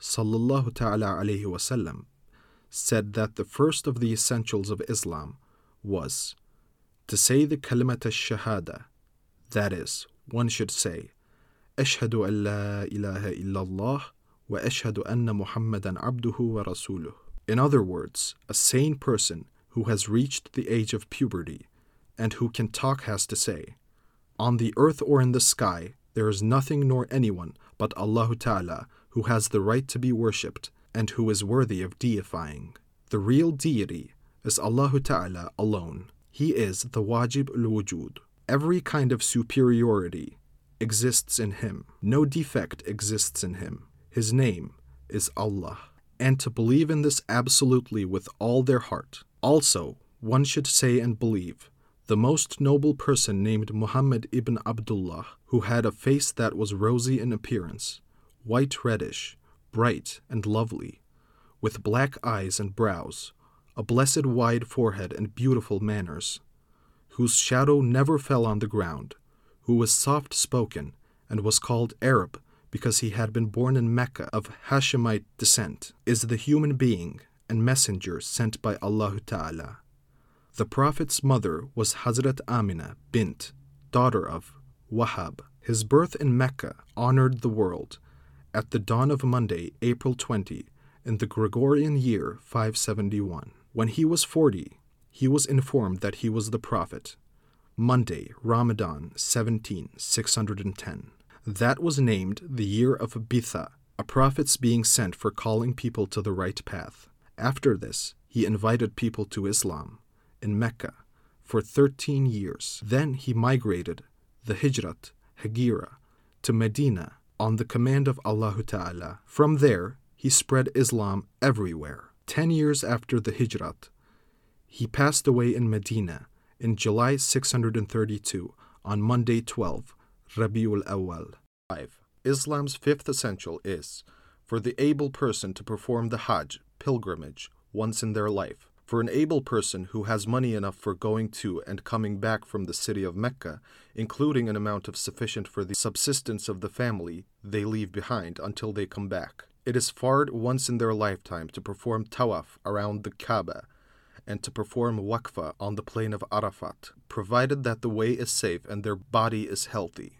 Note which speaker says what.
Speaker 1: sallallahu ta'ala alayhi wasallam said that the first of the essentials of Islam was to say the kalimat al-shahada, that is, one should say, أشهد أن لا إله إلا الله وأشهد أن محمدا عبده ورسوله. In other words, a sane person who has reached the age of puberty and who can talk has to say, On the earth or in the sky, there is nothing nor anyone but Allah Ta'ala who has the right to be worshipped and who is worthy of deifying. The real deity is Allah Ta'ala alone. He is the Wajib al Wujud. Every kind of superiority exists in Him, no defect exists in Him. His name is Allah. And to believe in this absolutely with all their heart. Also, one should say and believe the most noble person named Muhammad ibn Abdullah, who had a face that was rosy in appearance, white reddish, bright and lovely, with black eyes and brows, a blessed wide forehead and beautiful manners, whose shadow never fell on the ground, who was soft spoken and was called Arab because he had been born in Mecca of Hashemite descent, is the human being and messenger sent by Allah Ta'ala. The Prophet's mother was Hazrat Amina bint, daughter of Wahab. His birth in Mecca honored the world at the dawn of Monday, April 20, in the Gregorian year 571. When he was 40, he was informed that he was the Prophet. Monday, Ramadan 17, 610. That was named the year of Bitha, a prophet's being sent for calling people to the right path. After this, he invited people to Islam in Mecca for 13 years. Then he migrated the Hijrat, Hegira, to Medina on the command of Allah Ta'ala. From there, he spread Islam everywhere. Ten years after the Hijrat, he passed away in Medina in July 632 on Monday 12, Rabiul Awal. 5. Islam's fifth essential is for the able person to perform the Hajj, pilgrimage, once in their life. For an able person who has money enough for going to and coming back from the city of Mecca, including an amount of sufficient for the subsistence of the family they leave behind until they come back. It is fard once in their lifetime to perform tawaf around the Kaaba and to perform waqfa on the plain of Arafat, provided that the way is safe and their body is healthy.